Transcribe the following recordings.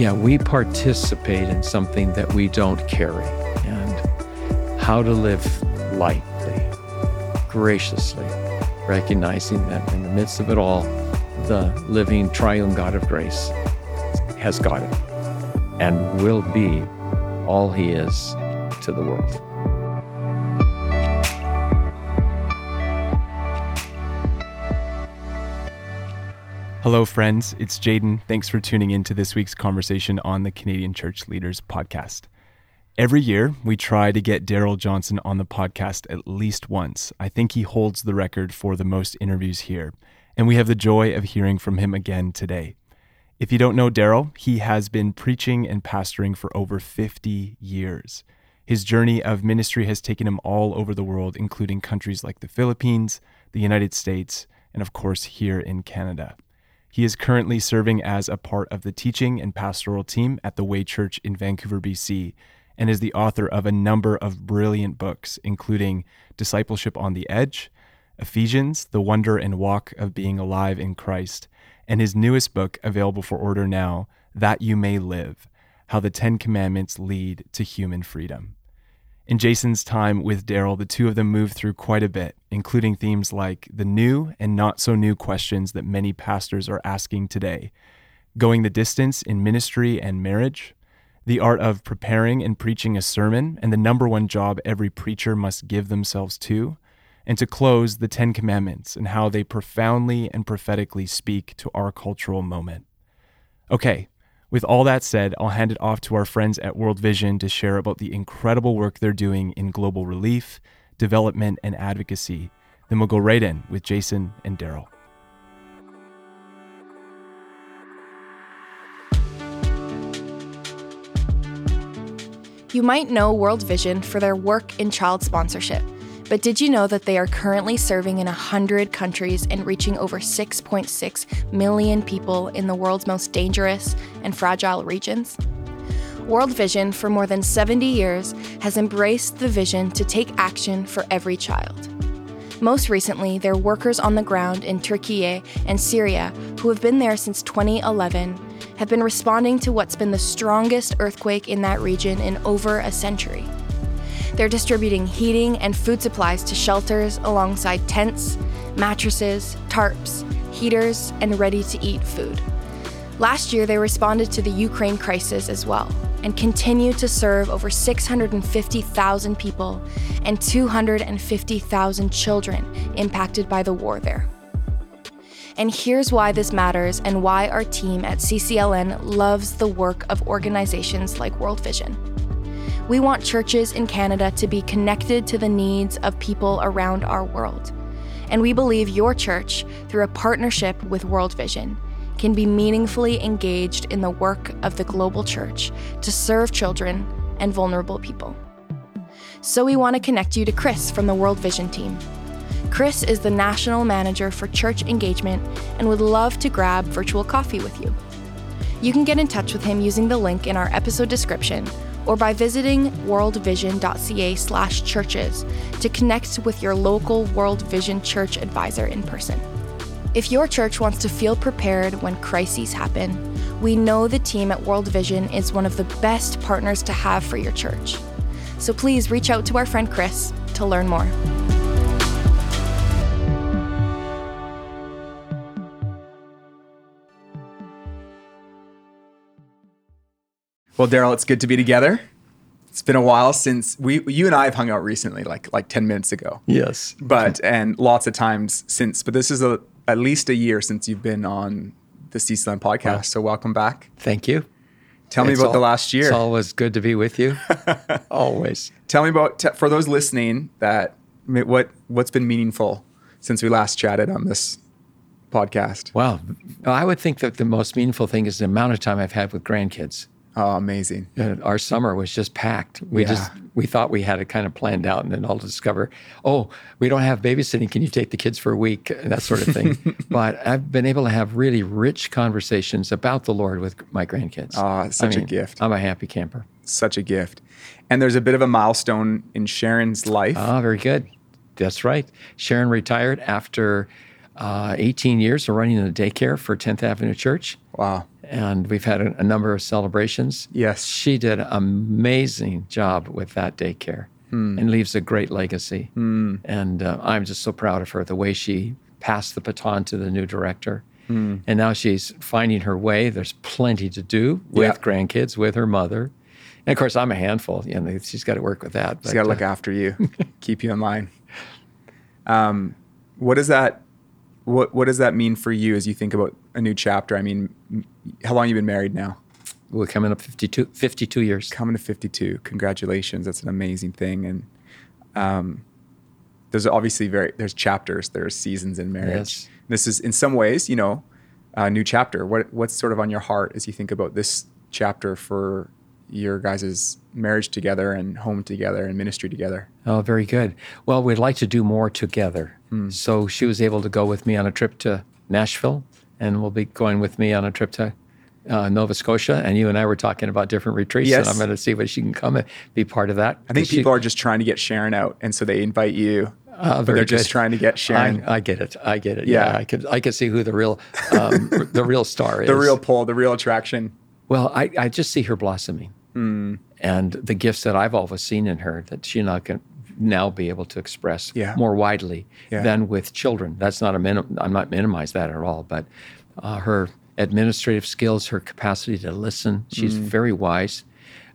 yeah, we participate in something that we don't carry, and how to live lightly, graciously, recognizing that in the midst of it all, the living triune God of grace has got it and will be all he is to the world. Hello, friends. It's Jaden. Thanks for tuning in to this week's conversation on the Canadian Church Leaders Podcast. Every year, we try to get Darrell Johnson on the podcast at least once. I think he holds the record for the most interviews here, and we have the joy of hearing from him again today. If you don't know Darrell, he has been preaching and pastoring for over 50 years. His journey of ministry has taken him all over the world, including countries like the Philippines, the United States, and of course, here in Canada. He is currently serving as a part of the teaching and pastoral team at the Way Church in Vancouver, BC, and is the author of a number of brilliant books, including Discipleship on the Edge, Ephesians, The Wonder and Walk of Being Alive in Christ, and his newest book, available for order now, That You May Live How the Ten Commandments Lead to Human Freedom. In Jason's time with Darrell, the two of them moved through quite a bit, including themes like the new and not so new questions that many pastors are asking today going the distance in ministry and marriage, the art of preparing and preaching a sermon, and the number one job every preacher must give themselves to, and to close, the Ten Commandments and how they profoundly and prophetically speak to our cultural moment. Okay, with all that said, I'll hand it off to our friends at World Vision to share about the incredible work they're doing in global relief, development, and advocacy. Then we'll go right in with Jason and Darrell. You might know World Vision for their work in child sponsorship. But did you know that they are currently serving in 100 countries and reaching over 6.6 million people in the world's most dangerous and fragile regions? World Vision, for more than 70 years, has embraced the vision to take action for every child. Most recently, their workers on the ground in Turkey and Syria, who have been there since 2011, have been responding to what's been the strongest earthquake in that region in over a century. They're distributing heating and food supplies to shelters alongside tents, mattresses, tarps, heaters, and ready to eat food. Last year, they responded to the Ukraine crisis as well and continue to serve over 650,000 people and 250,000 children impacted by the war there. And here's why this matters and why our team at CCLN loves the work of organizations like World Vision. We want churches in Canada to be connected to the needs of people around our world. And we believe your church, through a partnership with World Vision, can be meaningfully engaged in the work of the global church to serve children and vulnerable people. So we want to connect you to Chris from the World Vision team. Chris is the national manager for church engagement and would love to grab virtual coffee with you. You can get in touch with him using the link in our episode description or by visiting worldvision.ca/churches to connect with your local World Vision church advisor in person. If your church wants to feel prepared when crises happen, we know the team at World Vision is one of the best partners to have for your church. So please reach out to our friend Chris to learn more. Well, Darrell, it's good to be together. It's been a while since we, you and I have hung out recently, like like ten minutes ago. Yes, but and lots of times since. But this is a, at least a year since you've been on the CCLN podcast. So welcome back. Thank you. Tell it's me about all, the last year. It's always good to be with you. always. Tell me about t- for those listening that what what's been meaningful since we last chatted on this podcast. Well, I would think that the most meaningful thing is the amount of time I've had with grandkids. Oh, amazing! Uh, our summer was just packed. We yeah. just we thought we had it kind of planned out, and then all discover, oh, we don't have babysitting. Can you take the kids for a week? That sort of thing. but I've been able to have really rich conversations about the Lord with my grandkids. Ah, oh, such I mean, a gift. I'm a happy camper. Such a gift. And there's a bit of a milestone in Sharon's life. Ah, oh, very good. That's right. Sharon retired after uh, 18 years of running a daycare for 10th Avenue Church. Wow and we've had a, a number of celebrations. Yes. She did an amazing job with that daycare and leaves a great legacy. And uh, I'm just so proud of her, the way she passed the baton to the new director. And now she's finding her way. There's plenty to do with Yeah. grandkids, with her mother. And of course, I'm a handful. You know, she's got to work with that. She's got to look uh, after you, keep you in line. Um, what does that what what does that mean for you as you think about a new chapter? I mean, how long you been married now? We're coming up 52, 52 years. Coming to 52. Congratulations. That's an amazing thing. And um, there's obviously very there's chapters, there's seasons in marriage. Yes. This is in some ways, you know, a new chapter. What what's sort of on your heart as you think about this chapter for your guys' marriage together and home together and ministry together? Oh, very good. Well, we'd like to do more together. So she was able to go with me on a trip to Nashville, and will be going with me on a trip to uh, Nova Scotia. And you and I were talking about different retreats, Yes. and I'm going to see if she can come and be part of that. I think She- people are just trying to get Sharon out, and so they invite you. Uh, but they're just trying to get Sharon, I, I get it. I get it. Yeah. Yeah, I could. I could see who the real, um, the real star is. the real pull, the real attraction. Well, I, I just see her blossoming, and the gifts that I've always seen in her that she not can now be able to express Yeah. more widely Yeah. than with children. That's not a minim- I'm not minimize that at all, but uh, her administrative skills, her capacity to listen, she's Mm. very wise.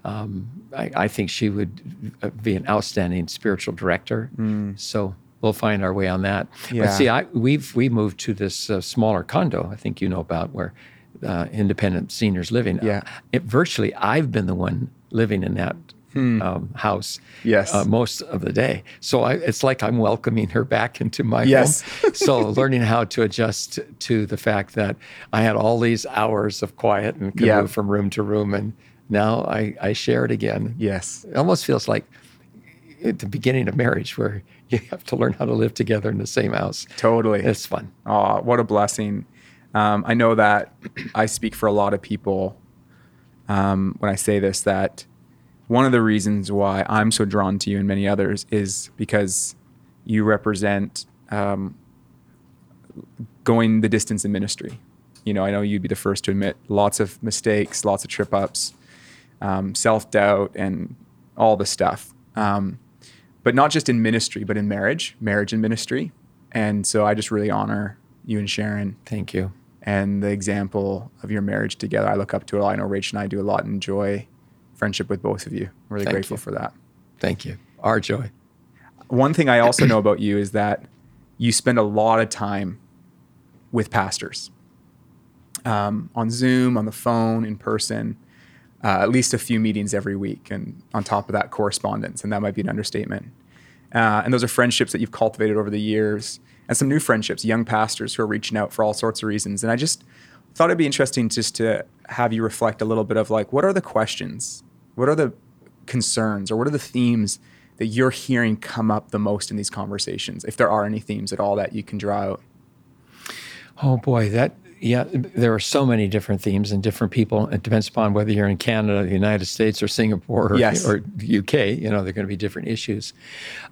Um, I, I think she would uh, be an outstanding spiritual director. So we'll find our way on that. Mm. Yeah. But see, I, we've we moved to this uh, smaller condo. I think you know about where uh, independent seniors living. Yeah. It, virtually, I've been the one living in that um, house. Hmm. Yes. Uh, most of the day. So I, it's like I'm welcoming her back into my Yes. home. so learning how to adjust to the fact that I had all these hours of quiet and could Yeah. move from room to room, and now I, I share it again. Yes. It almost feels like at the beginning of marriage where you have to learn how to live together in the same house. Totally. It's fun. Oh, what a blessing. Um, I know that I speak for a lot of people um, when I say this that one of the reasons why I'm so drawn to you and many others is because you represent um, going the distance in ministry. You know, I know you'd be the first to admit lots of mistakes, lots of trip ups, um, self doubt, and all the stuff. Um, but not just in ministry, but in marriage, marriage and ministry. And so I just really honor you and Sharon Thank you. and the example of your marriage together. I look up to it. I know Rachel and I do a lot and enjoy friendship with both of you. I'm really Thank grateful you. for that. Thank you. Our joy. One thing I also know about you is that you spend a lot of time with pastors um, on Zoom, on the phone, in person, uh, at least a few meetings every week. And on top of that, correspondence. And that might be an understatement. Uh, and those are friendships that you've cultivated over the years and some new friendships, young pastors who are reaching out for all sorts of reasons. And I just thought it'd be interesting just to have you reflect a little bit of like, what are the questions? What are the concerns or what are the themes that you're hearing come up the most in these conversations? If there are any themes at all that you can draw out. Oh boy, that yeah. There are so many different themes and different people. It depends upon whether you're in Canada, the United States, or Singapore, or, Yes. or the UK. You know, they're going to be different issues.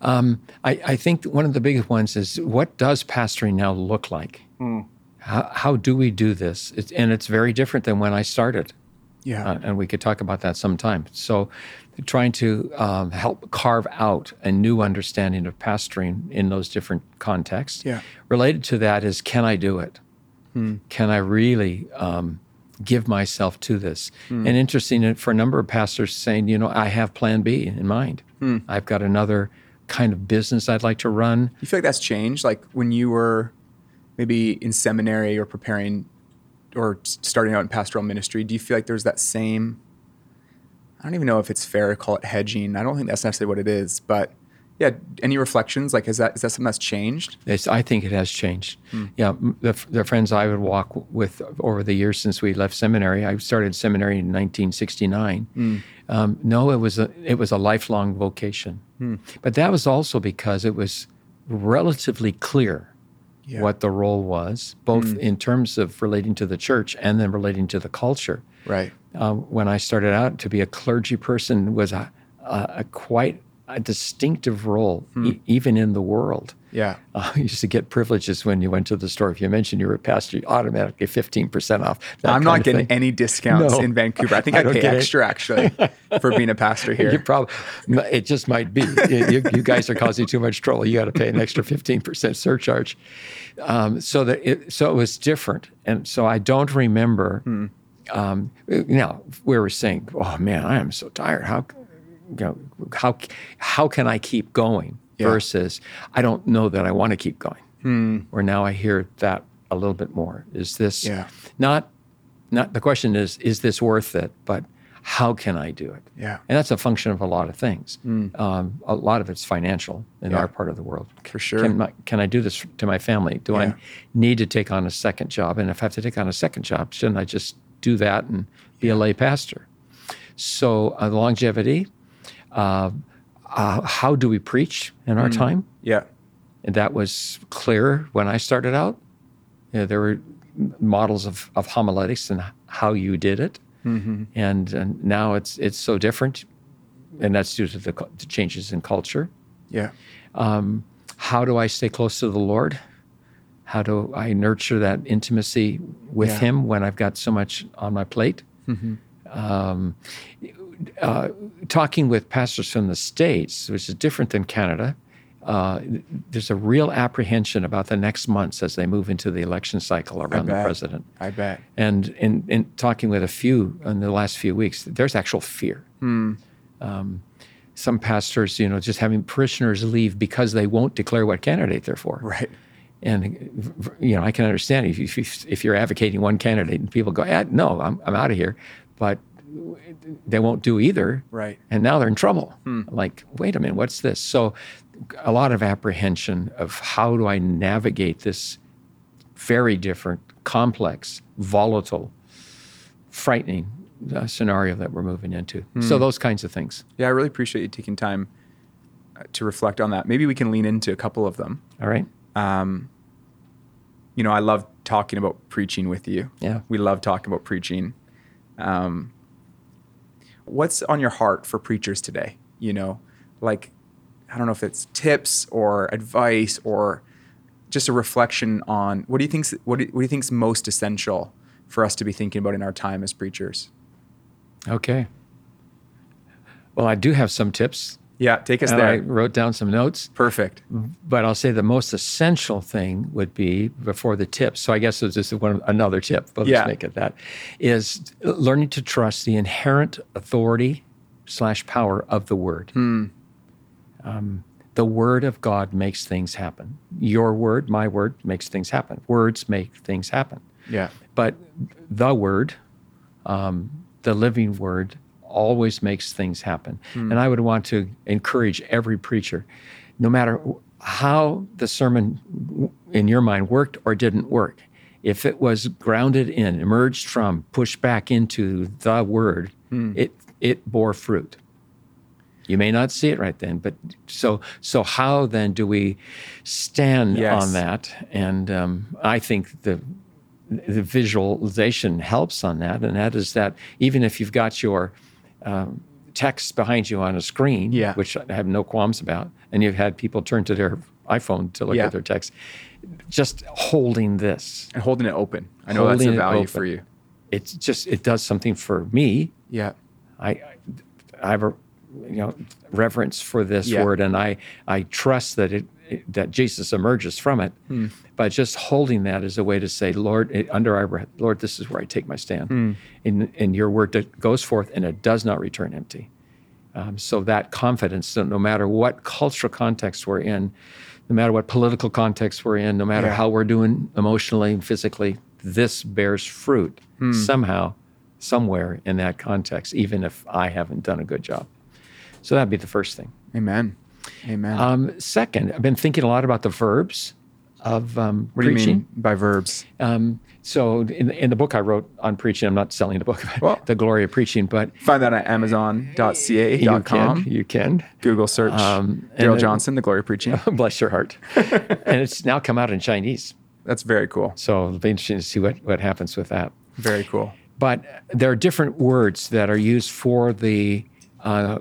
Um, I, I think one of the biggest ones is what does pastoring now look like? How, how do we do this? It's, and it's very different than when I started. Yeah. Uh, and we could talk about that sometime. So, trying to um, help carve out a new understanding of pastoring in those different contexts. Yeah. Related to that is, can I do it? Can I really um, give myself to this? And interesting uh, for a number of pastors saying, you know, I have Plan B in mind. I've got another kind of business I'd like to run. You feel like that's changed? Like when you were maybe in seminary or preparing or starting out in pastoral ministry, do you feel like there's that same? I don't even know if it's fair to call it hedging. I don't think that's necessarily what it is, but yeah. Any reflections? Like, is that is that something that's changed? It's, I think it has changed. Hmm. Yeah, the, the friends I would walk with over the years since we left seminary. I started seminary in 1969. Hmm. Um, no, it was a it was a lifelong vocation, hmm. but that was also because it was relatively clear Yeah. what the role was, both in terms of relating to the church and then relating to the culture. Right. Uh, when I started out, to be a clergy person was a, a, a quite a distinctive role, e- even in the world. Yeah. Uh, you used to get privileges when you went to the store. If you mentioned you were a pastor, you automatically 15% off. I'm not getting any discounts No. in Vancouver. I think I I, pay extra actually for being a pastor here. You probably, it just might be. You, you- you guys are causing too much trouble. You got to pay an extra 15% surcharge. Um, so that it, so it was different. And so I don't remember. Hmm. Um, now we were saying, oh man, I am so tired. How, you know, how, how can I keep going? Yeah. Versus, I don't know that I want to keep going. Hmm. Or now I hear that a little bit more. Is this Yeah. not, not the question is, is this worth it? But how can I do it? Yeah. And that's a function of a lot of things. Um, a lot of it's financial in Yeah. our part of the world. For sure. Can, my, can I do this to my family? Do Yeah. I need to take on a second job? And if I have to take on a second job, shouldn't I just do that and be a lay pastor? So uh, longevity. Uh, uh, how do we preach in our time? Yeah. And that was clear when I started out. You know, there were models of, of homiletics and how you did it, and, and now it's it's so different, and that's due to the, the changes in culture. Yeah. How do I stay close to the Lord? How do I nurture that intimacy with Yeah. Him when I've got so much on my plate? Um, uh, talking with pastors from the States, which is different than Canada, uh, there's a real apprehension about the next months as they move into the election cycle around the president. I bet. And in, in talking with a few in the last few weeks, there's actual fear. Um, some pastors, you know, just having parishioners leave because they won't declare what candidate they're for. Right. And you know, I can understand if you, if you're advocating one candidate and people go, eh, "No, I'm I'm out of here," but they won't do either. Right. And now they're in trouble. Like, wait a minute, what's this? So, a lot of apprehension of how do I navigate this very different, complex, volatile, frightening uh, scenario that we're moving into. So those kinds of things. Yeah, I really appreciate you taking time uh, to reflect on that. Maybe we can lean into a couple of them. All right. You know, I love talking about preaching with you. Yeah. We love talking about preaching. Um, what's on your heart for preachers today? You know, like, I don't know if it's tips or advice or just a reflection on what do you think's what do what do you think's most essential for us to be thinking about in our time as preachers? Okay. Well, I do have some tips. Yeah, take us And there. I wrote down some notes. Perfect. But I'll say the most essential thing would be before the tips. So I guess it's just one another tip. But Yeah. let's make it that is learning to trust the inherent authority slash power of the word. Um, the word of God makes things happen. Your word, my word, makes things happen. Words make things happen. Yeah. But the word, um, the living word, always makes things happen. And I would want to encourage every preacher, no matter how the sermon in your mind worked or didn't work, if it was grounded in, emerged from, pushed back into the word, it it bore fruit. You may not see it right then, but so so how then do we stand Yes. on that? And um, I think the the visualization helps on that, and that is that even if you've got your um, text behind you on a screen, Yeah. which I have no qualms about, and you've had people turn to their iPhone to look Yeah. at their text, just holding this, And holding it open. I know that's a value for you. it's just it does something for me. Yeah. I, I I have a you know reverence for this Yeah. word, and I I trust that it, that Jesus emerges from it. But just holding that as a way to say, Lord, under our breath, Lord, this is where I take my stand. Hmm. In in your word that goes forth and it does not return empty. Um, so that confidence, that no matter what cultural context we're in, no matter what political context we're in, no matter Yeah. how we're doing emotionally and physically, this bears fruit Hmm. somehow, somewhere in that context, even if I haven't done a good job. So that'd be the first thing. Amen. Amen. Um, second, I've been thinking a lot about the verbs of um, what do you preaching. mean by verbs? Um, so in, in the book I wrote on preaching, I'm not selling the book, Well- the glory of preaching, but Find that at you amazon.ca.com. can, you can. Google search Um, Darrell Johnson, The Glory of Preaching. Bless your heart. and it's now come out in Chinese. That's very cool. So it'll be interesting to see what, what happens with that. Very cool. But there are different words that are used for the uh,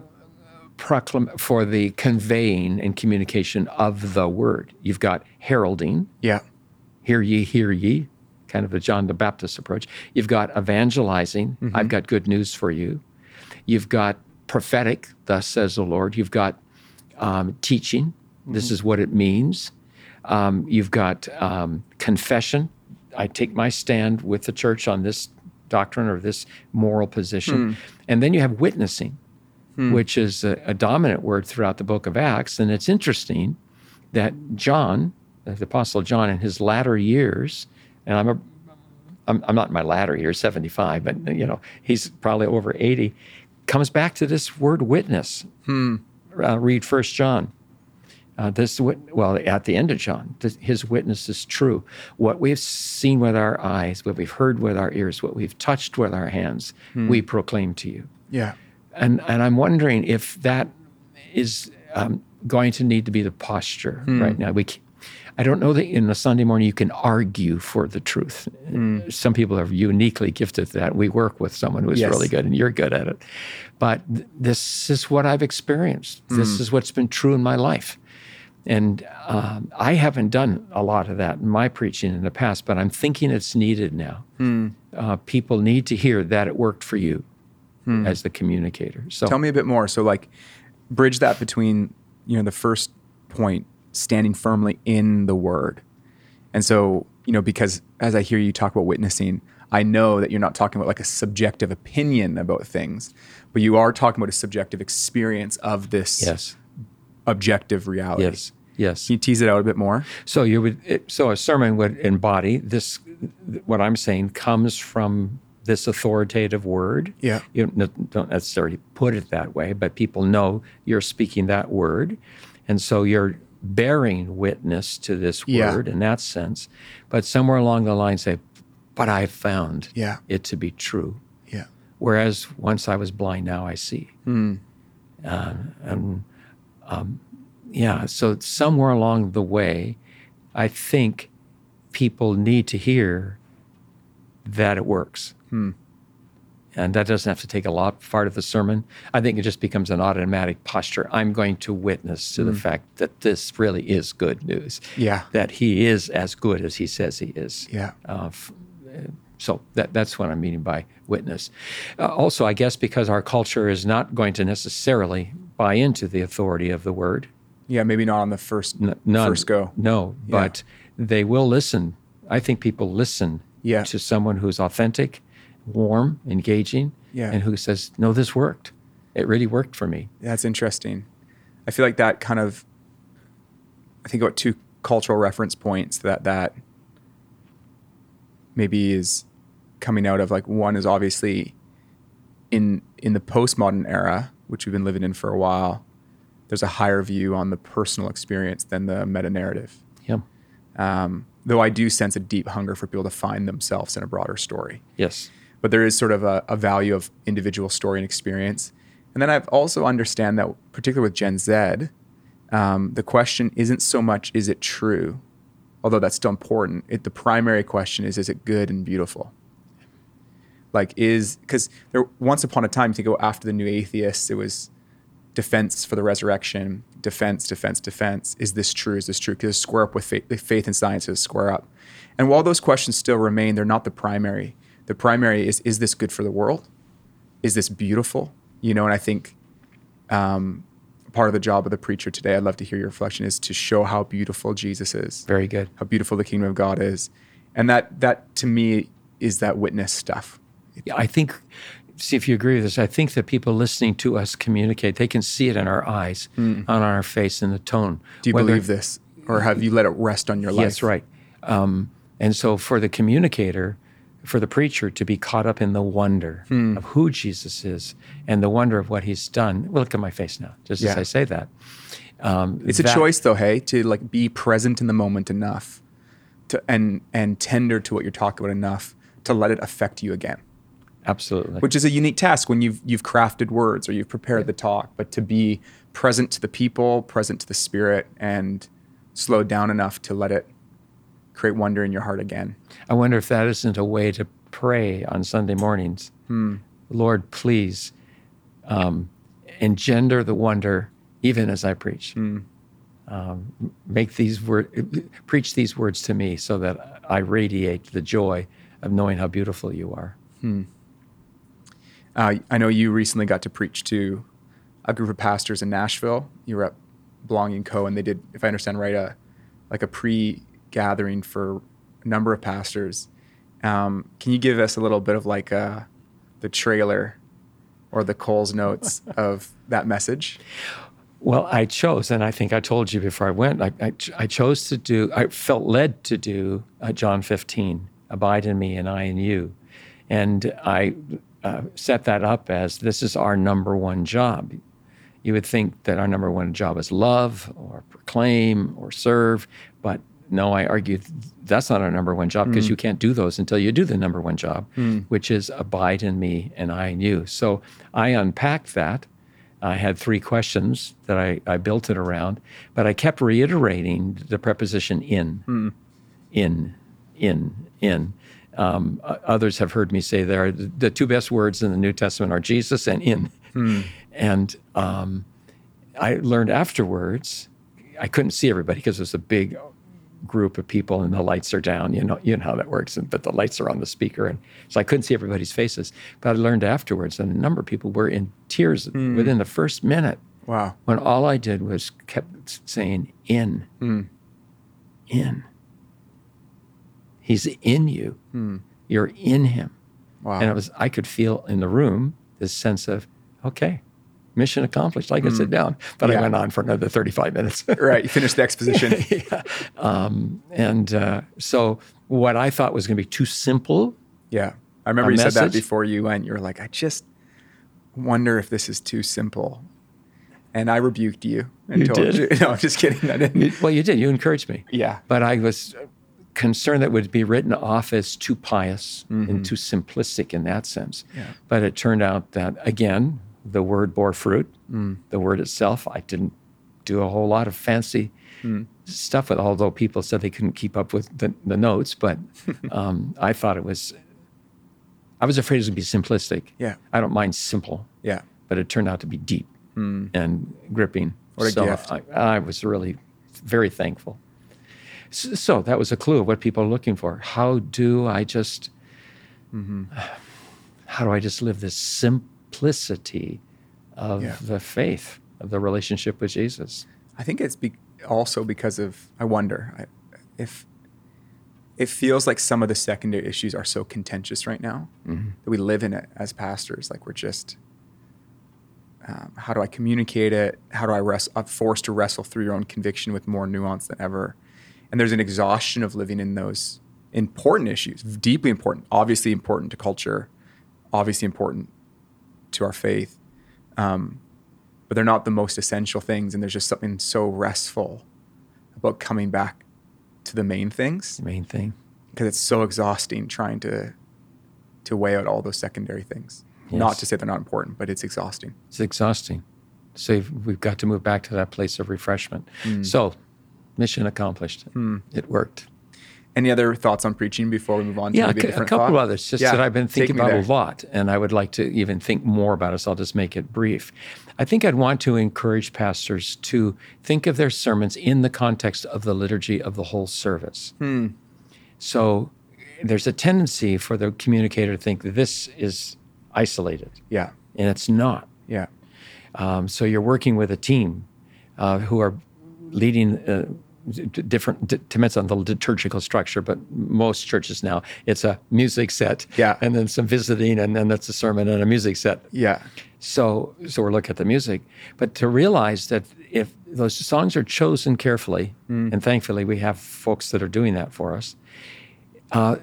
proclam- for the conveying and communication of the word. You've got heralding, Yeah. hear ye, hear ye, kind of a John the Baptist approach. You've got evangelizing, I've got good news for you. You've got prophetic, thus says the Lord. You've got um, teaching, this is what it means. Um, you've got um, confession. I take my stand with the church on this doctrine or this moral position. And then you have witnessing, which is a, a dominant word throughout the book of Acts. And it's interesting that John, the Apostle John, in his latter years, and I'm a I'm, I'm not in my latter years, 75, but you know, he's probably over 80, comes back to this word witness. Uh, read First John. Uh, this wit- well, at the end of John, this, his witness is true. What we've seen with our eyes, what we've heard with our ears, what we've touched with our hands, we proclaim to you. Yeah. And and I'm wondering if that is um, going to need to be the posture right now. We, I don't know that in a Sunday morning you can argue for the truth. Some people are uniquely gifted at that. We work with someone who's Yes. really good, and you're good at it. But th- this is what I've experienced. This is what's been true in my life. And um, I haven't done a lot of that in my preaching in the past, but I'm thinking it's needed now. Uh, people need to hear that it worked for you Hmm. as the communicator. So Tell me a bit more. So, like, bridge that between you know the first point, standing firmly in the Word, and so you know because as I hear you talk about witnessing, I know that you're not talking about like a subjective opinion about things, but you are talking about a subjective experience of this yes, objective reality. yes, yes. Can you tease it out a bit more? So you would it, so a sermon would embody this. What I'm saying comes from this authoritative word. Yeah. You don't necessarily put it that way, but people know you're speaking that word, and so you're bearing witness to this Yeah. word in that sense. But somewhere along the line, say, "But I found Yeah. it to be true." Yeah. Whereas once I was blind, now I see. Uh, and um, yeah, so somewhere along the way, I think people need to hear that it works. And that doesn't have to take a lot part of the sermon. I think it just becomes an automatic posture. I'm going to witness to the fact that this really is good news. Yeah. That he is as good as he says he is. Yeah. Uh, f- uh, so that, that's what I'm meaning by witness. Uh, also, I guess because our culture is not going to necessarily buy into the authority of the word. Yeah. Maybe not on the first N- none- first go. No, Yeah. but they will listen. I think people listen Yeah. to someone who's authentic, warm, engaging, Yeah. and who says, No, this worked. It really worked for me. That's interesting. I feel like that kind of I think about two cultural reference points that that maybe is coming out of like one is obviously in in the postmodern era, which we've been living in for a while, there's a higher view on the personal experience than the meta narrative. Yeah. Um, though I do sense a deep hunger for people to find themselves in a broader story Yes. But there is sort of a, a value of individual story and experience. And then I've also understand that, particularly with Gen Z, um, the question isn't so much is it true, although that's still important. It, the primary question is is it good and beautiful. Like is because there once upon a time to go after the new atheists, it was defense for the resurrection, defense, defense, defense. Is this true? Is this true? Because square up with faith, faith and science is square up. And while those questions still remain, they're not the primary. The primary is is this good for the world? Is this beautiful? You know, and I think um, part of the job of the preacher today, I'd love to hear your reflection, is to show how beautiful Jesus is, Very good. how beautiful the kingdom of God is, and that that to me is that witness stuff. Yeah, I think, see if you agree with this. I think that people listening to us communicate, they can see it in our eyes, on our face, in the tone. Do you Whether- believe this, or have you let it rest on your life? Yes, right. Um, and so for the communicator, for the preacher to be caught up in the wonder Hmm. of who Jesus is and the wonder of what he's done. Well, look at my face now, just as I say that. Um, It's a choice though, hey, to like be present in the moment enough to and and tender to what you're talking about enough to let it affect you again. Absolutely. Which is a unique task when you've you've crafted words or you've prepared the talk, but to be present to the people, present to the spirit, and slow down enough to let it create wonder in your heart again. I wonder if that isn't a way to pray on Sunday mornings. Hmm. Lord, please um, engender the wonder even as I preach. Um, make these word, preach these words to me so that I radiate the joy of knowing how beautiful you are. Uh, I know you recently got to preach to a group of pastors in Nashville. You were at Belonging Co. and they did, if I understand right, a like a pre-gathering for a number of pastors. Um, can you give us a little bit of like uh, the trailer or the Coles notes of that message? Well, I chose, and I think I told you before I went, I, I, I chose to do, I felt led to do uh, John 15, abide in me and I in you. And I uh, set that up as this is our number one job. You would think that our number one job is love or proclaim or serve, but no, I argue that's not our number one job because you can't do those until you do the number one job, which is abide in me and I in you. So I unpacked that. I had three questions that I, I built it around, but I kept reiterating the preposition in, in, in, in. Um, others have heard me say there the, the two best words in the New Testament are Jesus and in. And um, I learned afterwards, I couldn't see everybody because it was a big group of people and the lights are down. You know, you know how that works, and, but the lights are on the speaker, and so I couldn't see everybody's faces. But I learned afterwards that a number of people were in tears hmm. within the first minute Wow. when all I did was kept saying in, hmm. in. He's in you. Hmm. You're in him. Wow. And it was I could feel in the room this sense of, okay, mission accomplished. I can sit down. But Yeah. I went on for another 35 minutes. right. You finished the exposition. yeah. Um, and uh, so what I thought was going to be too simple, Yeah. I remember you said that before you went. You were like, I just wonder if this is too simple. And I rebuked you and You told did? you. No, I'm just kidding. I didn't. you- well, you did. You encouraged me. Yeah. But I was concerned that it would be written off as too pious Mm-hmm. and too simplistic in that sense. But it turned out that, again, the word bore fruit. Mm. The word itself, I didn't do a whole lot of fancy Mm. stuff with, although people said they couldn't keep up with the, the notes. But um, I thought it was, I was afraid it was going to be simplistic. Yeah. I don't mind simple, Yeah. but it turned out to be deep and gripping. Mm. What a so gift. I, I was really very thankful. So, so that was a clue of what people are looking for. How do I just, Mm-hmm. how do I just live this simplicity of Yeah. the faith, of the relationship with Jesus? I think it's be- also because of, I wonder I, if it feels like some of the secondary issues are so contentious right now that we live in it as pastors. Like we're just, um, how do I communicate it? How do I wrest- I'm forced to wrestle through your own conviction with more nuance than ever? And there's an exhaustion of living in those important issues, deeply important, obviously important to culture, obviously important to our faith. Um, but they're not the most essential things. And there's just something so restful about coming back to the main things The main thing. because it's so exhausting trying to to weigh out all those secondary things. Not to say they're not important, but it's exhausting. It's exhausting. So you've- we've got to move back to that place of refreshment. Hmm. So, mission accomplished. It worked. Any other thoughts on preaching before we move on to Yeah, a, maybe a cou- a different couple thought? of others, just Yeah, that I've been thinking about there. a lot, and I would like to even think more about it. So I'll just make it brief. I think I'd want to encourage pastors to think of their sermons in the context of the liturgy of the whole service. Hmm. So there's a tendency for the communicator to think this is isolated, Yeah, and it's not. yeah, Um, so you're working with a team uh, who are leading uh, different, d- depends on the liturgical structure, but most churches now, it's a music set, Yeah. and then some visiting, and then that's a sermon and a music set. yeah, So, so we're looking at the music, but to realize that if those songs are chosen carefully, Mm. and thankfully we have folks that are doing that for us, uh,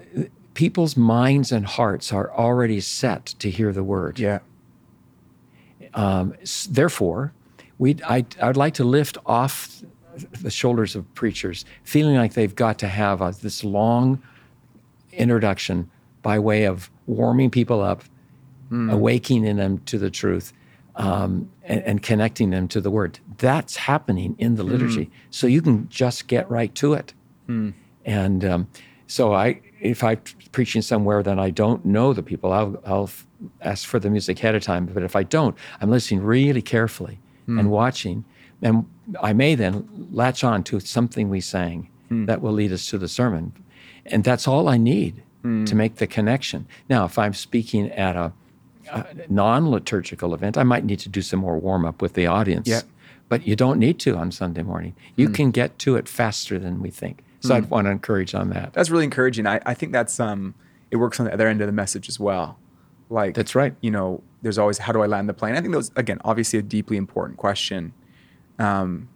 people's minds and hearts are already set to hear the word. yeah, S- Therefore, we I I'd like to lift off the shoulders of preachers, feeling like they've got to have a, this long introduction by way of warming people up, awakening them to the truth, um, and, and connecting them to the word. That's happening in the liturgy, so you can just get right to it. And um, so I if I'm preaching somewhere that I don't know the people, I'll, I'll f- ask for the music ahead of time. But if I don't, I'm listening really carefully and watching. And I may then latch on to something we sang hmm. that will lead us to the sermon. And that's all I need hmm. to make the connection. Now, if I'm speaking at a, a non liturgical event, I might need to do some more warm up with the audience. Yeah. But you don't need to on Sunday morning. You hmm. can get to it faster than we think. So I'd want to encourage on that. That's really encouraging. I, I think that's um it works on the other end of the message as well. Like That's right. You know, there's always how do I land the plane? I think that was again obviously a deeply important question. Um,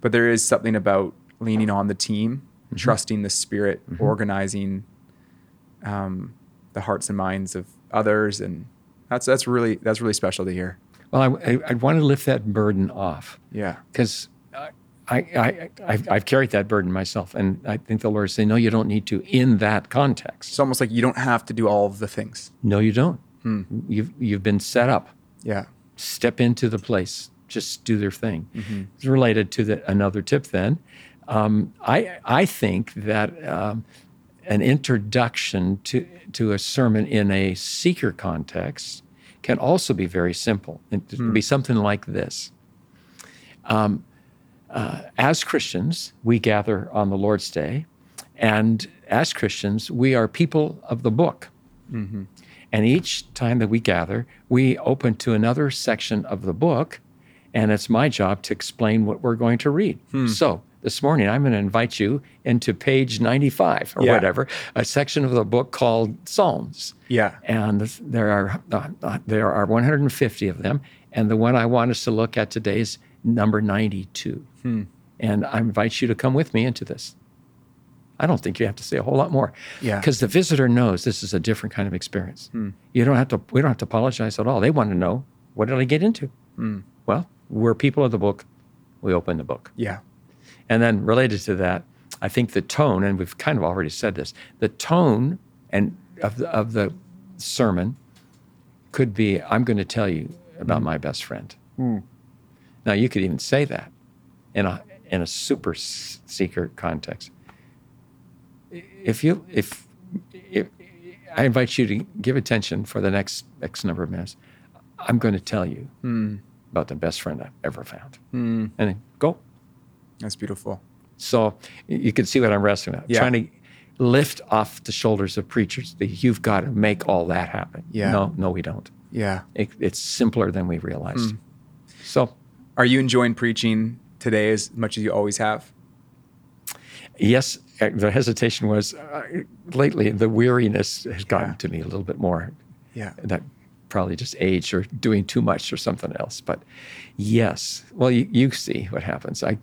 but there is something about leaning on the team, Mm-hmm. trusting the spirit, organizing um, the hearts and minds of others, and that's that's really that's really special to hear. Well, I, I, I want to lift that burden off Yeah. because I, I, I've, I've carried that burden myself. And I think the Lord is saying, no, you don't need to in that context. It's almost like you don't have to do all of the things. No, you don't. You've, you've been set up. Yeah. Step into the place. Just do their thing. It's related to the, another tip then. Um, I, I think that um, an introduction to, to a sermon in a seeker context can also be very simple. It can be something like this. Um, uh, as Christians, we gather on the Lord's Day, and as Christians, we are people of the book. And each time that we gather, we open to another section of the book, and it's my job to explain what we're going to read. So this morning, I'm going to invite you into page 95 or Yeah. whatever, a section of the book called Psalms. Yeah. And there are uh, uh, there are 150 of them, and the one I want us to look at today is number 92. Hmm. And I invite you to come with me into this. I don't think you have to say a whole lot more. Yeah. Because the visitor knows this is a different kind of experience. You don't have to. We don't have to apologize at all. They want to know what did I get into. Well, we're people of the book. We open the book. Yeah. And then related to that, I think the tone, and we've kind of already said this, the tone and of the, of the sermon could be, I'm going to tell you about mm. my best friend. Mm. Now you could even say that in a in a super secret context. If you if, if I invite you to give attention for the next X number of minutes, I'm going to tell you mm. About the best friend I've ever found. And then go. That's beautiful. So you can see what I'm wrestling with. Yeah. Trying to lift off the shoulders of preachers. that You've got to make all that happen. Yeah. No, no, we don't. Yeah. It, it's simpler than we realized. Hmm. So Are you enjoying preaching today as much as you always have? yes, uh, the hesitation was uh, lately the weariness has gotten Yeah. to me a little bit more. Yeah. That probably just age or doing too much or something else. But yes, well, you, you see what happens. I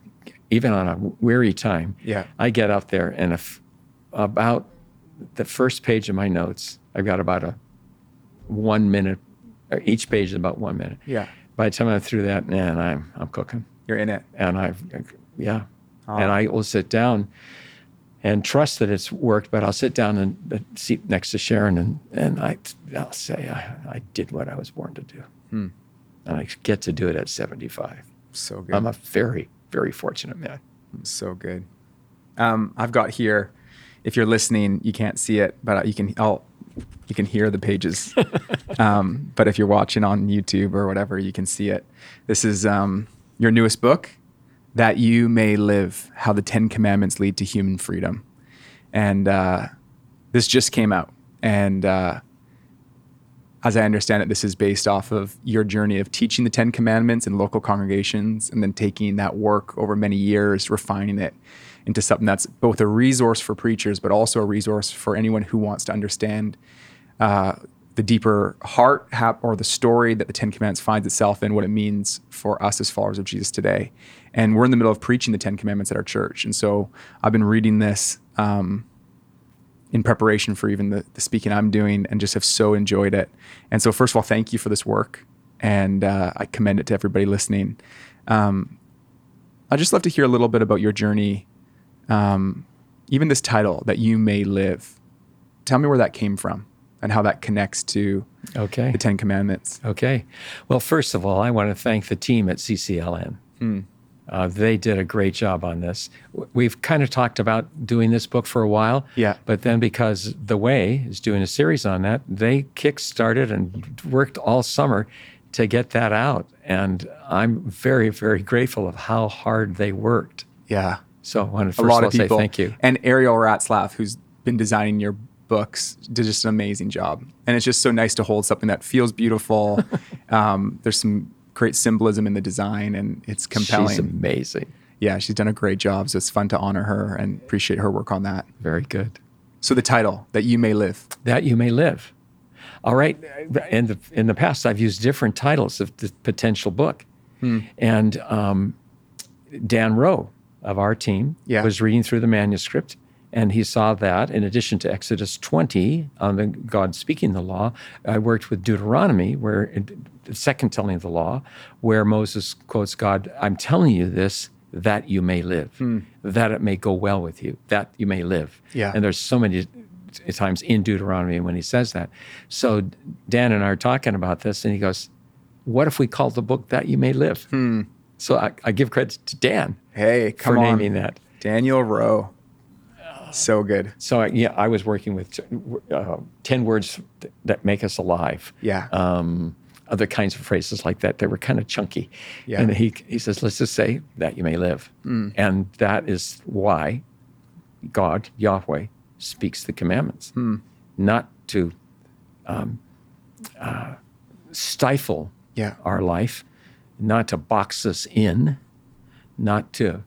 even on a weary time, Yeah. I get out there and if about the first page of my notes, I've got about a one minute. Or each page is about one minute. Yeah. By the time I'm through that, man, I'm I'm cooking You're in it. and I've yeah, Oh. and I will sit down and trust that it's worked. But I'll sit down in the seat next to Sharon and and I I'll say I, I did what I was born to do, Hmm. and I get to do it at 75. So good. I'm a very very fortunate man. So good. Um, I've got here. If you're listening, you can't see it, but you can. I'll, you can hear the pages. um, but if you're watching on YouTube or whatever, you can see it. This is um, your newest book, that you may live: How the Ten Commandments Lead to Human Freedom, and uh, this just came out. And uh, as I understand it, this is based off of your journey of teaching the Ten Commandments in local congregations and then taking that work over many years, refining it into something that's both a resource for preachers, but also a resource for anyone who wants to understand uh, the deeper heart hap- or the story that the Ten Commandments finds itself in, what it means for us as followers of Jesus today. And we're in the middle of preaching the Ten Commandments at our church. And so I've been reading this. Um, in preparation for even the, the speaking I'm doing and just have so enjoyed it. And so, first of all, thank you for this work. And uh, I commend it to everybody listening. Um, I'd just love to hear a little bit about your journey, um, even this title, That You May Live. Tell me where that came from and how that connects to Okay. the Ten Commandments. Okay. Well, first of all, I want to thank the team at CCLN. Uh, they did a great job on this. We've kind of talked about doing this book for a while. Yeah. But then because The Way is doing a series on that, they kick-started and worked all summer to get that out. And I'm very, very grateful of how hard they worked. Yeah. So I wanted to a lot of all people. say thank you. And Ariel Ratzlaff, who's been designing your books, did just an amazing job. And it's just so nice to hold something that feels beautiful. um, there's some great symbolism in the design, and it's compelling. She's amazing. yeah, she's done a great job. So it's fun to honor her and appreciate her work on that. Very good. So the title, That You May Live. that you may live. All right. In the in the past, I've used different titles of the potential book, and um, Dan Rowe of our team Yeah. was reading through the manuscript, and he saw that in addition to Exodus 20 on the God speaking the law, I worked with Deuteronomy, where it, the second telling of the law, where Moses quotes God, "I'm telling you this." That you may live, that it may go well with you, that you may live. Yeah. And there's so many times in Deuteronomy when he says that. So Dan and I are talking about this, and he goes, "What if we called the book that you may live?" So I, I give credit to Dan Hey, come for on. naming that. Daniel Rowe. So good. So I, yeah, I was working with uh, ten words that make us alive. Yeah. Um, other kinds of phrases like that. They were kind of chunky. Yeah. And he he says, let's just say that you may live, and that is why God Yahweh speaks the commandments, not to um, uh, stifle Yeah. our life, not to box us in, not to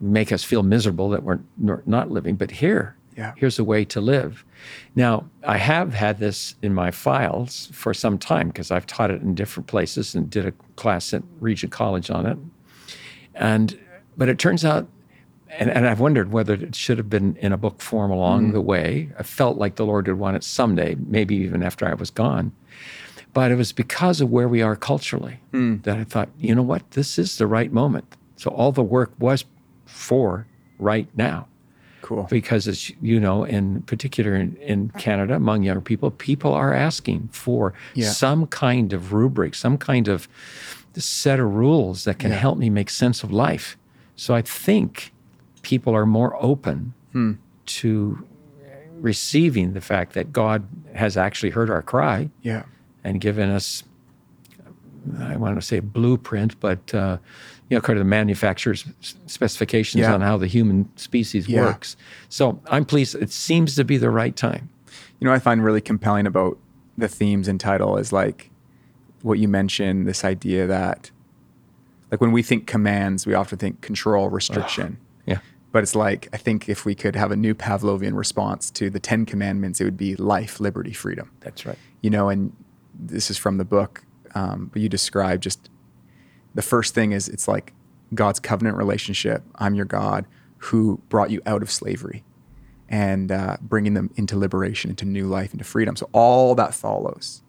make us feel miserable that we're not living, but here, Yeah. here's a way to live. Now, I have had this in my files for some time because I've taught it in different places and did a class at Regent College on it. And but it turns out and, and I've wondered whether it should have been in a book form along mm-hmm. the way. I felt like the Lord would want it someday, maybe even after I was gone. But it was because of where we are culturally hmm. that I thought, you know what, this is the right moment. So all the work was for right now. Cool. Because as you know, in particular in, in Canada, among young people, people are asking for Yeah. some kind of rubric, some kind of set of rules that can help me make sense of life. So I think people are more open to receiving the fact that God has actually heard our cry Yeah. and given us, I want to say a blueprint, but uh, you know, kind of the manufacturer's specifications Yeah. on how the human species Yeah. works. So I'm pleased. It seems to be the right time. You know, I find really compelling about the themes and title is like what you mentioned this idea that, like, when we think commands, we often think control, restriction. Yeah. But it's like, I think if we could have a new Pavlovian response to the 10 commandments, it would be life, liberty, freedom. That's right. You know, and this is from the book, um, but you describe just the first thing is it's like God's covenant relationship. I'm your God who brought you out of slavery and uh, bringing them into liberation, into new life, into freedom. So all that follows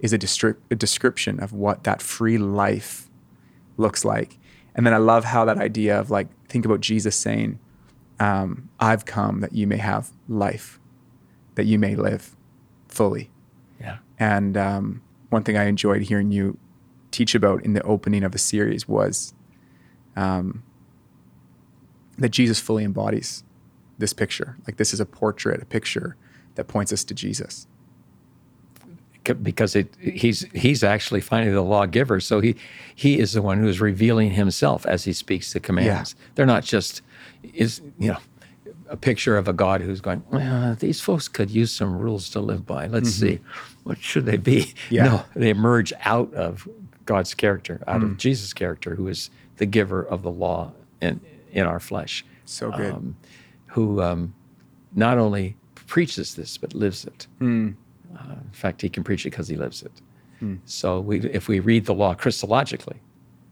is a, distri- a description of what that free life looks like. And then I love how that idea of like, think about Jesus saying, um, I've come that you may have life, that you may live fully. Yeah. And um, one thing I enjoyed hearing you teach about in the opening of the series was um, that Jesus fully embodies this picture. Like this is a portrait, a picture that points us to Jesus. Because it, he's he's actually finally the lawgiver, so he he is the one who is revealing himself as he speaks the commands. They're not just is you know a picture of a God who's going. Well, these folks could use some rules to live by. Let's see, what should they be? Mm-hmm. Yeah. No, they emerge out of God's character, out Mm. of Jesus' character, who is the giver of the law in in our flesh. So good. um, who um, not only preaches this but lives it. Hmm. Uh, in fact, he can preach it because he lives it. So we, if we read the law Christologically,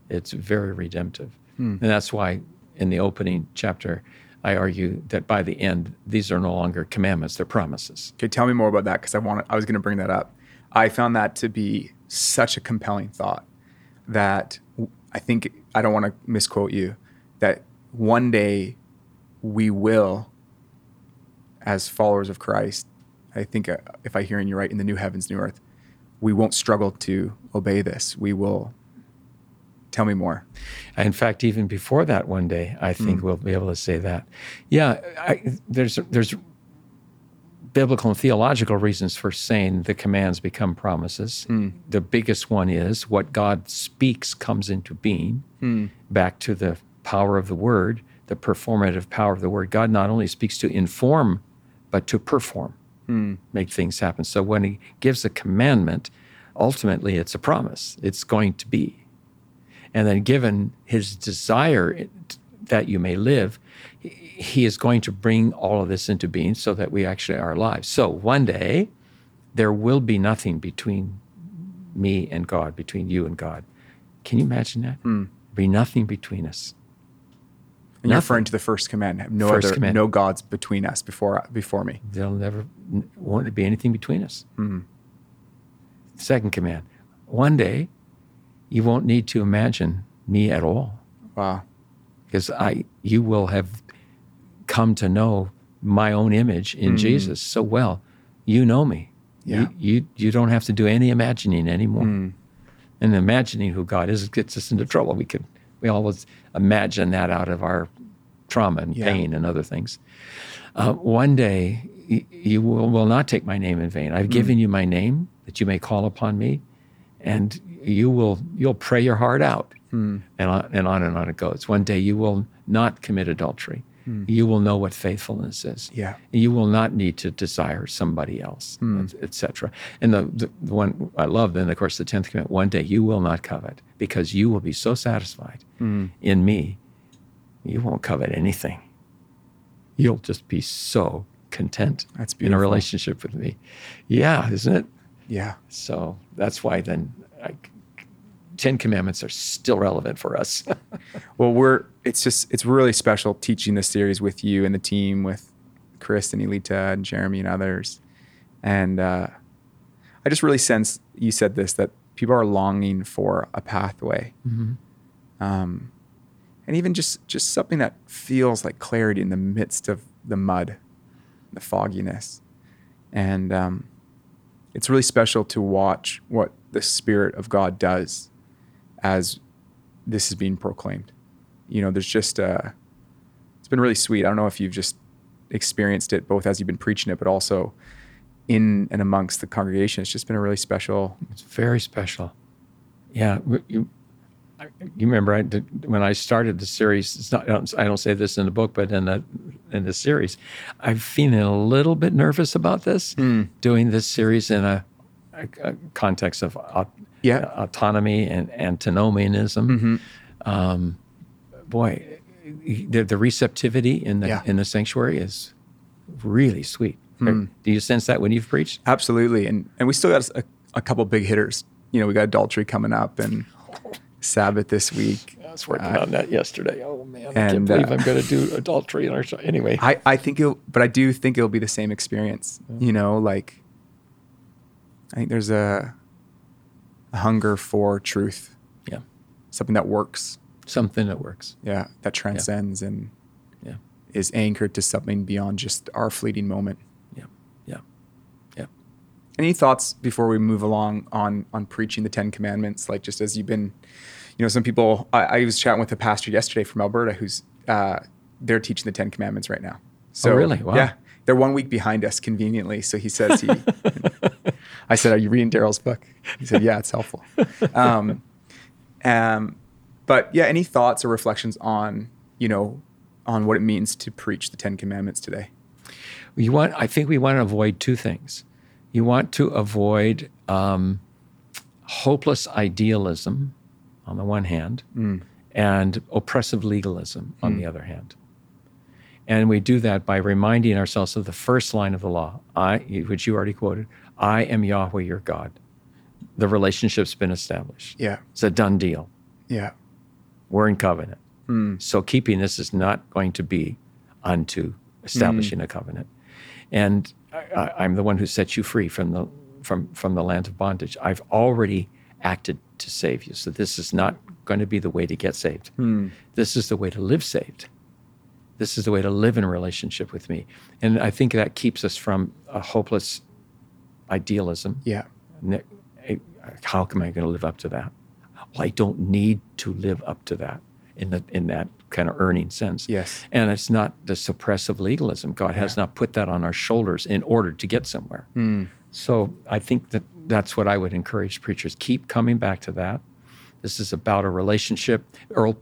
it's very redemptive, Hmm. and that's why in the opening chapter, I argue that by the end, these are no longer commandments; they're promises. Okay, tell me more about that because I want I was going to bring that up. I found that to be such a compelling thought that I think I don't want to misquote you that one day we will, as followers of Christ, I think uh, if I hearing you right, in the new heavens, new earth, we won't struggle to obey this. We will Tell me more. In fact, even before that, one day, I think we'll be able to say that. Yeah, I, there's there's biblical and theological reasons for saying the commands become promises. Hmm. The biggest one is what God speaks comes into being. Hmm. Back to the power of the word, the performative power of the word. God not only speaks to inform, but to perform, hmm. make things happen. So when He gives a commandment, ultimately it's a promise. It's going to be and then given his desire that you may live, he is going to bring all of this into being so that we actually are alive. So one day, there will be nothing between me and God, between you and God. Can you imagine that? Hmm. Be nothing between us. And you're referring to the first command. No First other, command. no gods between us before before me. There'll never won't be anything between us. Hmm. Second command: one day, you won't need to imagine me at all. Wow. Because I you will have come to know my own image in mm-hmm. Jesus so well. You know me. Yeah. You, you you don't have to do any imagining anymore. Mm. And imagining who God is gets us into trouble. We could we always imagine that out of our trauma and Yeah. pain and other things. Uh, one day you will, will not take my name in vain. I've given mm. you my name that you may call upon me, and you will you'll pray your heart out, and on, and on and on it goes. One day you will not commit adultery. Hmm. You will know what faithfulness is. Yeah. You will not need to desire somebody else, hmm. etc. And the, the, the one I love, then of course the tenth commandment: one day you will not covet, because you will be so satisfied hmm. in me, you won't covet anything. You'll just be so content That's in a relationship with me. Yeah, isn't it? Yeah. So that's why then I, Ten Commandments are still relevant for us. Well, we're it's just it's really special teaching this series with you and the team with Chris and Elita and Jeremy and others. And uh, I just really sense you said this that people are longing for a pathway, um, and even just just something that feels like clarity in the midst of the mud, the fogginess, and um, it's really special to watch what the Spirit of God does as this is being proclaimed. You know, there's just uh it's been really sweet. I don't know if you've just experienced it both as you've been preaching it, but also in and amongst the congregation. It's just been a really special. It's very special. Yeah, you, you remember I did, when I started the series. It's not. I don't, I don't say this in the book, but in the in the series, I'm feeling a little bit nervous about this. Doing this series in a, a, a context of au- Yeah. autonomy and antinomianism. Um, boy, the, the receptivity in the Yeah. in the sanctuary is really sweet. Do you sense that when you've preached? Absolutely. And and we still got a, a couple big hitters. You know, we got adultery coming up and Sabbath this week. I was working Uh, on that yesterday. Oh man, I can't believe uh, I'm going to do adultery in our show. Anyway, I, I think it'll, but I do think it'll be the same experience. You know, like I think there's a, a hunger for truth, yeah, something that works. something that works. Yeah, that transcends and Yeah, is anchored to something beyond just our fleeting moment. yeah, yeah, yeah. Any thoughts before we move along on on preaching the Ten Commandments? Like just as you've been, you know, some people. I, I was chatting with a pastor yesterday from Alberta who's uh, they're teaching the Ten Commandments right now. So Oh, really? Wow. Yeah, they're one week behind us conveniently. So he says he. I said, "Are you reading Darrell's book?" He said, "Yeah, it's helpful." Um, um, but yeah, any thoughts or reflections on you know on what it means to preach the Ten Commandments today? You want? I think we want to avoid two things. You want to avoid um, hopeless idealism, on the one hand, and oppressive legalism on the other hand. And we do that by reminding ourselves of the first line of the law, I, which you already quoted, I am Yahweh your God. The relationship's been established. Yeah, It's a done deal. yeah, We're in covenant. Hmm. So keeping this is not going to be unto establishing hmm. a covenant. And I, I'm the one who sets you free from the from from the land of bondage. I've already acted to save you. So this is not going to be the way to get saved. Hmm. This is the way to live saved. This is the way to live in relationship with me. And I think that keeps us from a hopeless idealism. yeah. How am I going to live up to that? Well, I don't need to live up to that in the in that kind of earning sense. Yes. And it's not the suppressive legalism. God has not put that on our shoulders in order to get somewhere. Hmm. So I think that that's what I would encourage preachers. Keep coming back to that. This is about a relationship. Earl,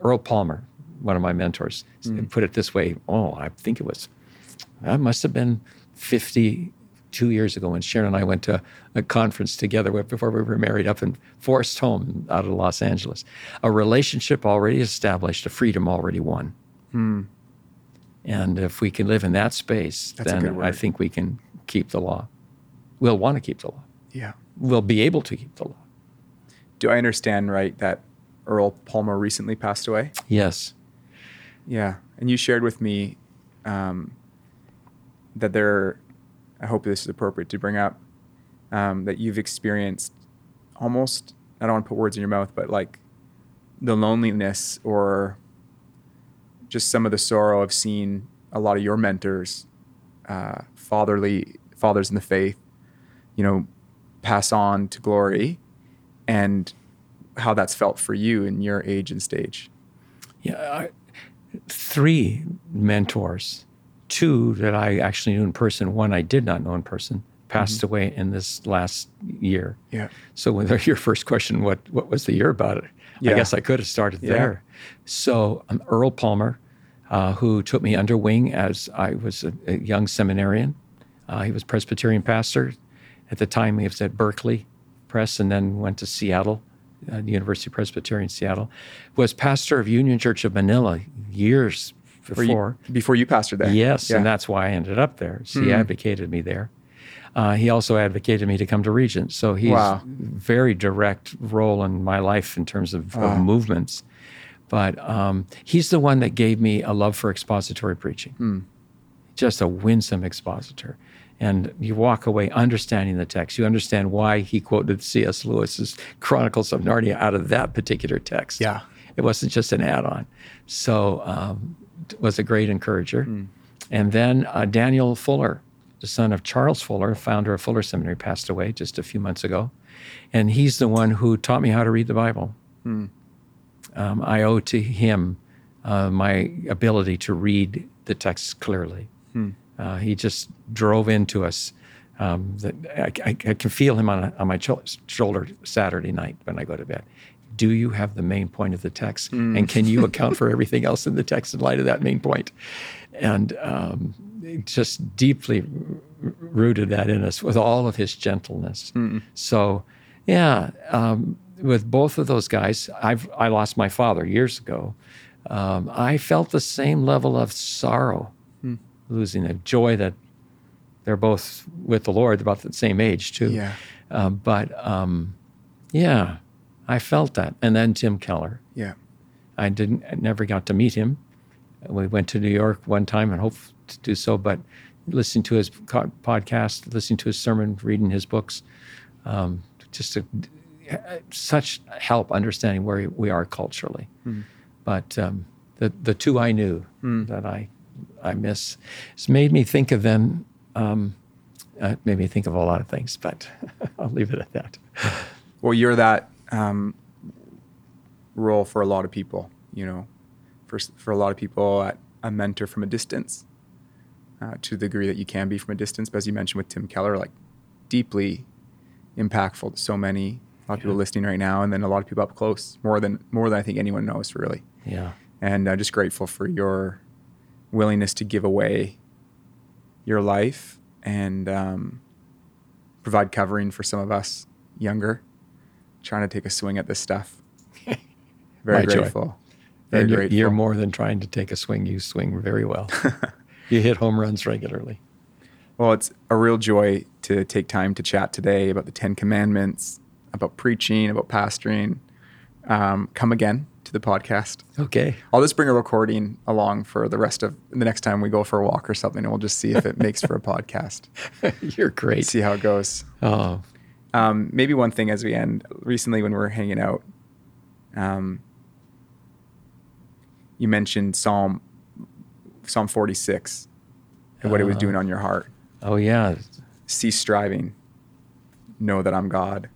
Earl Palmer, one of my mentors, mm. put it this way. Oh, I think it was, that must have been 52 years ago when Sharon and I went to a conference together before we were married up in Forest Home out of Los Angeles. A relationship already established, a freedom already won. Hmm. And if we can live in that space, That's then I think we can keep the law. We'll want to keep the law. Yeah. We'll be able to keep the law. Do I understand right that Earl Palmer recently passed away? Yes. Yeah, and you shared with me um, that there. I hope this is appropriate to bring up um, that you've experienced almost. I don't want to put words in your mouth, but like the loneliness or just some of the sorrow of seeing a lot of your mentors, uh, fatherly fathers in the faith, you know, pass on to glory, and how that's felt for you in your age and stage. Yeah. I, three mentors, two that I actually knew in person, one I did not know in person, passed away in this last year. Yeah. So when your first question, what what was the year about it? Yeah. I guess I could have started Yeah. there. So um, Earl Palmer, uh, who took me under wing as I was a, a young seminarian, uh, he was Presbyterian pastor. At the time, he was at Berkeley Press, and then went to Seattle, uh, the University Presbyterian Seattle. Was pastor of Union Church of Manila years Were you- before. before you pastored there. Yes, Yeah. and that's why I ended up there. So he advocated me there. Uh, he also advocated me to come to Regent. So he's Wow. very direct role in my life in terms of, of movements. But um, he's the one that gave me a love for expository preaching. Hmm. Just a winsome expositor. And you walk away understanding the text. You understand why he quoted C.S. Lewis's Chronicles of Narnia out of that particular text. Yeah. It wasn't just an add-on. So um, was a great encourager. And then uh, Daniel Fuller, the son of Charles Fuller, founder of Fuller Seminary, passed away just a few months ago. And he's the one who taught me how to read the Bible. Um, I owe to him uh, my ability to read the text clearly. Uh, he just drove into us. Um, that I, I, I can feel him on, on my shoulder Saturday night when I go to bed. Do you have the main point of the text? And can you account for everything else in the text in light of that main point? And um, just deeply r- rooted that in us with all of his gentleness. So, yeah, um, with both of those guys, I've I lost my father years ago. Um, I felt the same level of sorrow, losing a joy that they're both with the Lord, about the same age too. Yeah. Uh, but um, yeah, I felt that. And then Tim Keller. Yeah. I didn't, I never got to meet him. We went to New York one time and hope to do so, but listening to his co- podcast, listening to his sermon, reading his books, um, just a, such help understanding where we are culturally. But um, the the two I knew that I I miss, it's made me think of them. Um, uh, made me think of a lot of things, but I'll leave it at that. Well, you're that um, role for a lot of people. You know, for for a lot of people, at a mentor from a distance, uh, to the degree that you can be from a distance. But as you mentioned with Tim Keller, like deeply impactful to so many. A lot of people listening right now, and then a lot of people up close, more than more than I think anyone knows, really. Yeah. and I'm just grateful for your willingness to give away your life and um, provide covering for some of us younger trying to take a swing at this stuff. Very My joy. grateful. Very and you're, grateful. you're more than trying to take a swing. You swing very well. you hit home runs regularly. Well, it's a real joy to take time to chat today about the Ten Commandments, about preaching, about pastoring. Um, come again to the podcast. Okay. I'll just bring a recording along for the rest of the next time we go for a walk or something, and we'll just see if it makes for a podcast. You're great. See how it goes. Oh, Um, maybe one thing as we end. Recently, when we were hanging out, um, you mentioned Psalm Psalm 46 and what it was Uh. doing on your heart. oh yeah. Cease striving. Know that I'm God.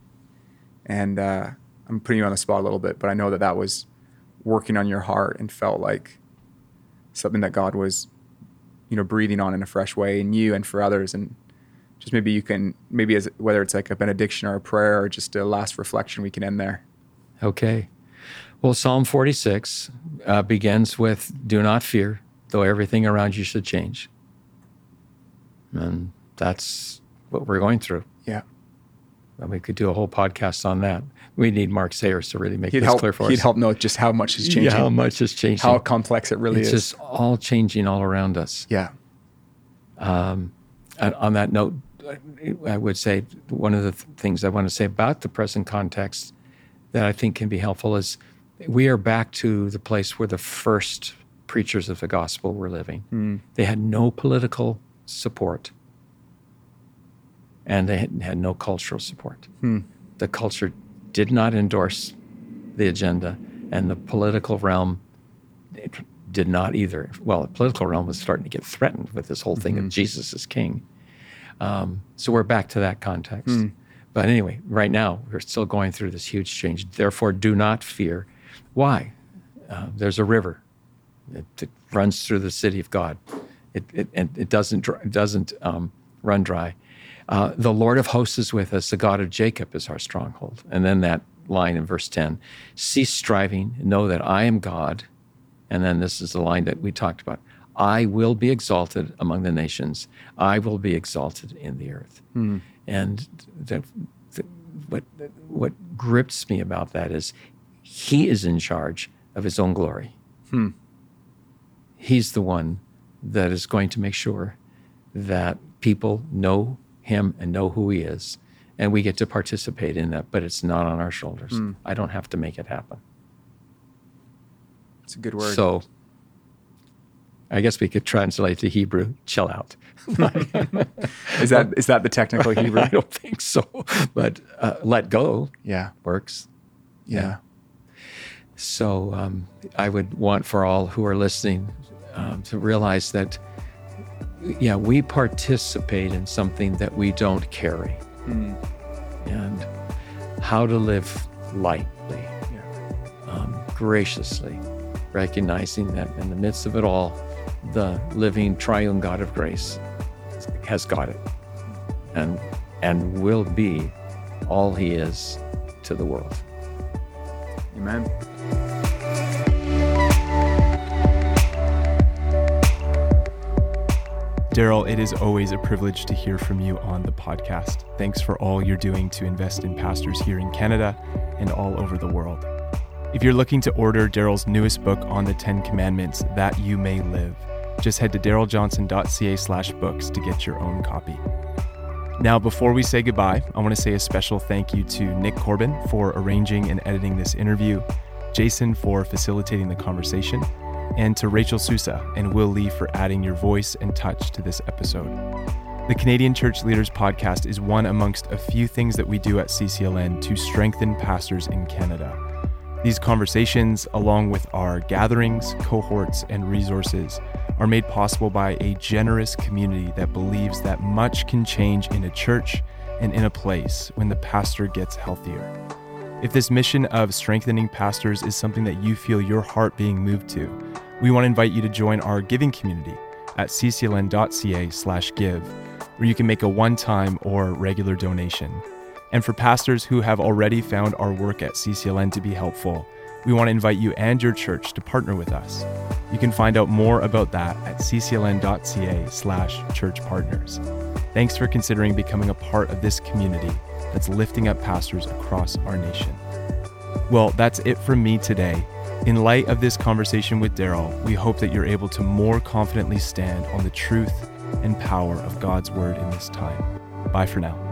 And uh, I'm putting you on the spot a little bit, but I know that that was working on your heart and felt like something that God was, you know, breathing on in a fresh way in you and for others. And just maybe you can, maybe as whether it's like a benediction or a prayer or just a last reflection, we can end there. Okay. Well, Psalm 46 uh, begins with Do not fear, though everything around you should change. And that's what we're going through. Yeah. And we could do a whole podcast on that. We need Mark Sayers to really make He'd this help, clear for us. he'd help know just how much is changing, Yeah, how much is changing. how complex it really it's is. just all changing all around us. yeah. Um, and on that note, I would say one of the th- things I want to say about the present context that I think can be helpful is we are back to the place where the first preachers of the gospel were living. Hmm. They had no political support and they had, no cultural support. The culture did not endorse the agenda, and the political realm did not either. Well, the political realm was starting to get threatened with this whole thing of Jesus as king. Um, so we're back to that context. But anyway, right now we're still going through this huge change. Therefore, do not fear. Why? Uh, there's a river that, that runs through the city of God. It, it, and it doesn't, it doesn't um, run dry. Uh, the Lord of hosts is with us. The God of Jacob is our stronghold. And then that line in verse 10 cease striving, know that I am God. And then this is the line that we talked about I will be exalted among the nations, I will be exalted in the earth. And the, the, what, what grips me about that is he is in charge of his own glory. He's the one that is going to make sure that people know him and know who he is. And we get to participate in that, but it's not on our shoulders. I don't have to make it happen. It's a good word. So I guess we could translate to Hebrew, chill out. is that is that the technical Hebrew? I don't think so, but uh, let go Yeah. works. Yeah. So um, I would want for all who are listening um, to realize that, yeah, we participate in something that we don't carry. And how to live lightly, um, graciously, recognizing that in the midst of it all, the living triune God of grace has got it and, and will be all he is to the world. Amen. Darrell, it is always a privilege to hear from you on the podcast. Thanks for all you're doing to invest in pastors here in Canada and all over the world. If you're looking to order Darrell's newest book on the Ten Commandments, That You May Live, just head to daryljohnson.ca slash books to get your own copy. Now, before we say goodbye, I want to say a special thank you to Nick Corbin for arranging and editing this interview, Jason for facilitating the conversation, and to Rachel Sousa and Will Lee for adding your voice and touch to this episode. The Canadian Church Leaders Podcast is one amongst a few things that we do at CCLN to strengthen pastors in Canada. These conversations, along with our gatherings, cohorts, and resources, are made possible by a generous community that believes that much can change in a church and in a place when the pastor gets healthier. If this mission of strengthening pastors is something that you feel your heart being moved to, we want to invite you to join our giving community at ccln.ca/slash give, where you can make a one-time or regular donation. And for pastors who have already found our work at CCLN to be helpful, we want to invite you and your church to partner with us. You can find out more about that at ccln.ca slash churchpartners. Thanks for considering becoming a part of this community that's lifting up pastors across our nation. Well, that's it from me today. In light of this conversation with Darrell, we hope that you're able to more confidently stand on the truth and power of God's word in this time. Bye for now.